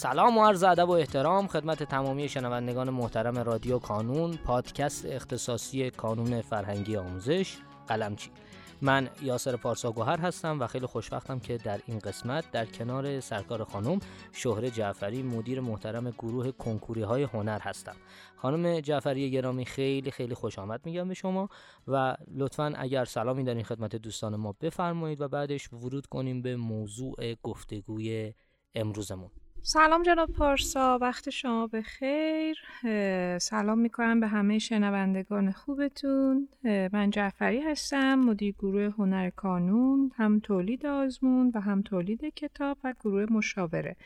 سلام و عرض ادب و احترام خدمت تمامی شنوندگان محترم رادیو کانون پادکست اختصاصی کانون فرهنگی آموزش قلمچی من یاسر پارسا گوهر هستم و خیلی خوشبختم که در این قسمت در کنار سرکار خانم شهره جعفری مدیر محترم گروه کنکوری های هنر هستم. خانم جعفری گرامی خیلی خیلی خوش آمد میگم به شما و لطفا اگر سلامی در این خدمت دوستان ما بفرمایید و بعدش ورود کنیم به موضوع گفتگوی امروزمون. سلام جناب پارسا وقت شما به خیر سلام می‌کنم به همه شنوندگان خوبتون. من جعفری هستم مدیر گروه هنر کانون هم تولید آزمون و هم تولید کتاب و گروه مشاوره.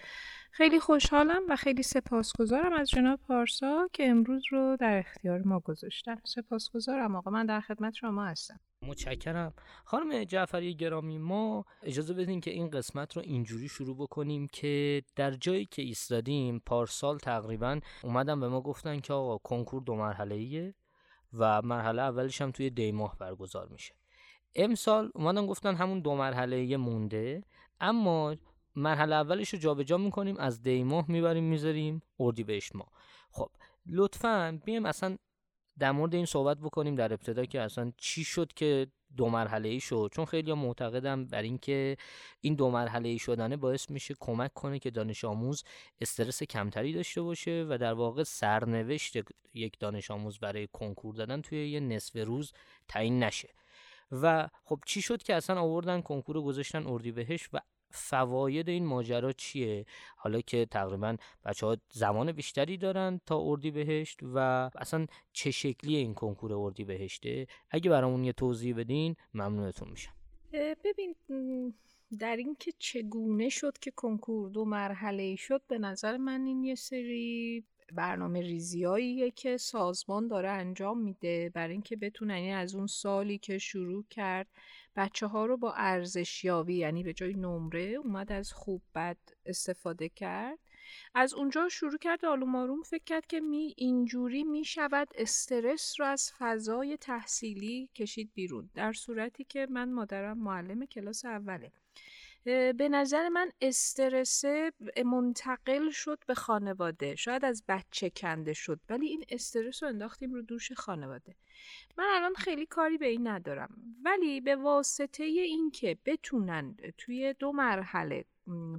خیلی خوشحالم و خیلی سپاسگزارم از جناب پارسا که امروز رو در اختیار ما گذاشتن. سپاسگزارم. آقا من در خدمت شما هستم. متشکرم. خانم جعفری گرامی ما اجازه بدین که این قسمت رو اینجوری شروع بکنیم که در جایی که ایستادیم پارسال تقریبا اومدم به ما گفتن که آقا کنکور دو مرحله ایه و مرحله اولش هم توی دی ماه برگزار میشه. امسال اومدن گفتن همون دو مرحله مونده اما مرحله اولش رو جابجا می‌کنیم از دی ماه می‌بریم می‌ذاریم اردیبهشت ماه. خب لطفا بیم اصلا در مورد این صحبت بکنیم در ابتدا که اصلا چی شد که دو مرحله ای شد؟ چون خیلی معتقدم بر اینکه این دو مرحله ای شدنه باعث میشه کمک کنه که دانش آموز استرس کمتری داشته باشه و در واقع سرنوشت یک دانش آموز برای کنکور دادن توی یه نصف روز تعیین نشه. و خب چی شد که اصلا آوردن کنکور گذاشتن اردیبهشت و فواید این ماجرا چیه؟ حالا که تقریبا بچه ها زمان بیشتری دارن تا اردی بهشت و اصلا چه شکلی این کنکور اردی بهشته؟ اگه برامون یه توضیح بدین ممنونتون میشم. ببین در اینکه چگونه شد که کنکور دو مرحله شد به نظر من این یه سری برنامه ریزیاییه که سازمان داره انجام میده برای اینکه بتونن از اون سالی که شروع کرد بچه ها رو با ارزشیابی یعنی به جای نمره اومد از خوب بد استفاده کرد. از اونجا شروع کرد آلوم آروم فکر کرد که می اینجوری می شود استرس رو از فضای تحصیلی کشید بیرون. در صورتی که من مادرم معلم کلاس اوله. به نظر من استرس منتقل شد به خانواده. شاید از بچه کنده شد ولی این استرس رو انداختیم رو دوش خانواده. من الان خیلی کاری به این ندارم. ولی به واسطه این که بتونن توی دو مرحله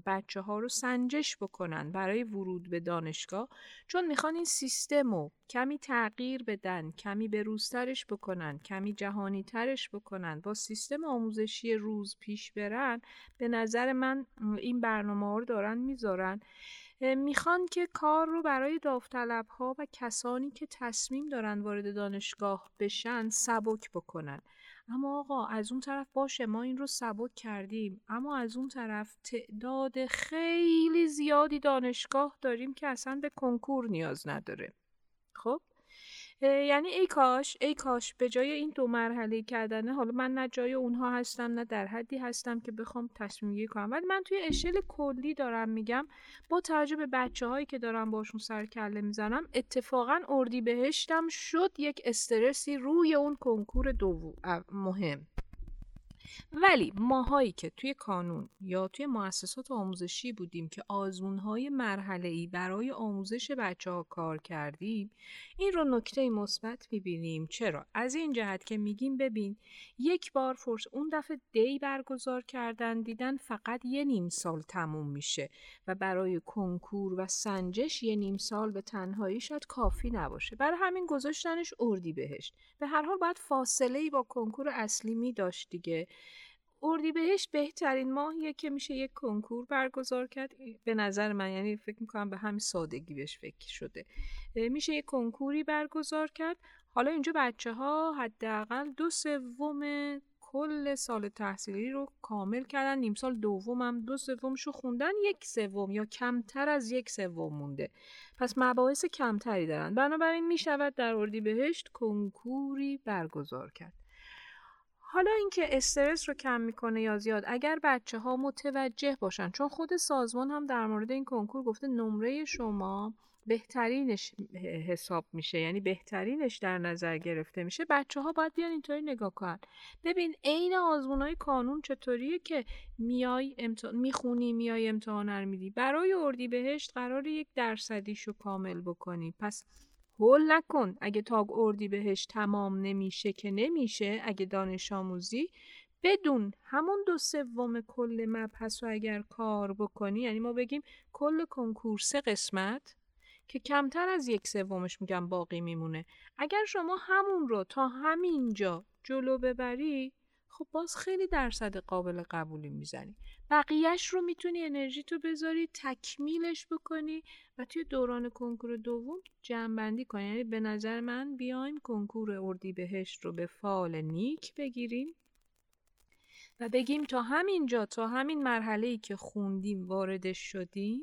بچه ها رو سنجش بکنن برای ورود به دانشگاه چون می‌خوان این سیستم رو کمی تغییر بدن کمی به روزترش بکنن کمی جهانی ترش بکنن با سیستم آموزشی روز پیش برن به نظر من این برنامه رو دارن می‌ذارن. می‌خوان که کار رو برای داوطلب ها و کسانی که تصمیم دارن وارد دانشگاه بشن سبک بکنن. اما آقا از اون طرف باشه ما این رو سبک کردیم. اما از اون طرف تعداد خیلی زیادی دانشگاه داریم که اصلا به کنکور نیاز نداره. خب؟ یعنی ای کاش ای کاش به جای این دو مرحله کردنه حالا من نه جای اونها هستم نه در حدی هستم که بخوام تصمیم گیری کنم. ولی من توی اشل کلی دارم میگم با توجه به بچه هایی که دارم باشون سر کله می‌زنم اتفاقا اردی بهشتم شد یک استرسی روی اون کنکور دو مهم. ولی ماهایی که توی کانون یا توی مؤسسات آموزشی بودیم که آزمونهای مرحله ای برای آموزش بچه ها کار کردیم این رو نکته مثبت می‌بینیم. چرا؟ از این جهت که میگیم ببین یک بار فرص اون دفعه دی برگزار کردن دیدن فقط یه نیم سال تموم میشه و برای کنکور و سنجش یه نیم سال به تنهایی شاید کافی نباشه. برای همین گذاشتنش اردی بهشت به هر حال باید فاصله ای با کنکور اصلی می داشت دیگه. بهش بهترین ماهیه که میشه یک کنکور برگزار کرد. به نظر من یعنی فکر می‌کنم به همین سادگی بهش فکر شده. میشه یک کنکوری برگزار کرد. حالا اینجا بچه ها حداقل دو سوم کل سال تحصیلی رو کامل کردن. نیم سال دومم دو سومشو خوندن. یک سوم یا کمتر از یک سوم مونده. پس مباحث کمتری دارن. بنابراین می‌شود در بهشت کنکوری برگزار کرد. حالا اینکه استرس رو کم می‌کنه یا زیاد اگر بچه ها متوجه باشن چون خود سازمان هم در مورد این کنکور گفته نمره شما بهترینش حساب میشه یعنی بهترینش در نظر گرفته میشه بچه ها باید بیان اینطوری نگاه کنن. ببین عین آزمون های کانون چطوریه که میای امتحان می‌خونی میای امتحان میدی؟ برای اردی بهشت قرار یک درصدیشو کامل بکنی. پس هول نکن. اگه تاگ اردی بهش تمام نمیشه که نمیشه اگه دانش آموزی بدون همون دو سوم کل مبحث رو اگر کار بکنی یعنی ما بگیم کل کنکور سه قسمت که کمتر از یک سومش میگم باقی میمونه. اگر شما همون رو تا همینجا جلو ببری خب باز خیلی درصد قابل قبولی می‌زنی. بقیهش رو می‌تونی انرژی تو بذاری تکمیلش بکنی. و توی دوران کنکور دوم جمعبندی کنی یعنی به نظر من بیایم کنکور اردی بهشت رو به فال نیک بگیریم و بگیم تا همینجا تا همین مرحله ای که خوندیم واردش شدیم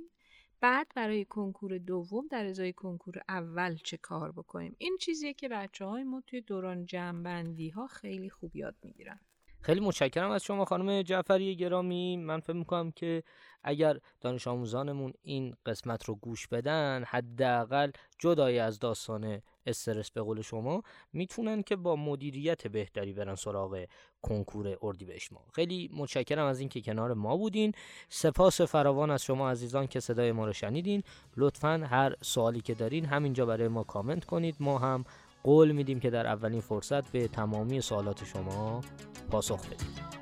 بعد برای کنکور دوم در ازای کنکور اول چه کار بکنیم؟ این چیزیه که بچه های ما توی دوران جمعبندی ها خیلی خوب یاد می‌گیرن. خیلی متشکرم از شما خانم جعفری گرامی. من فکر می‌کنم که اگر دانش آموزانمون این قسمت رو گوش بدن حداقل جدای از داستان استرس به قول شما می‌تونن که با مدیریت بهتری برن سراغ کنکور اردیبهشت ما خیلی متشکرم از اینکه کنار ما بودین. سپاس فراوان از شما عزیزان که صدای ما رو شنیدین. لطفا هر سوالی که دارین همینجا برای ما کامنت کنید. ما هم قول میدیم که در اولین فرصت به تمامی سوالات شما پاسخ بدیم.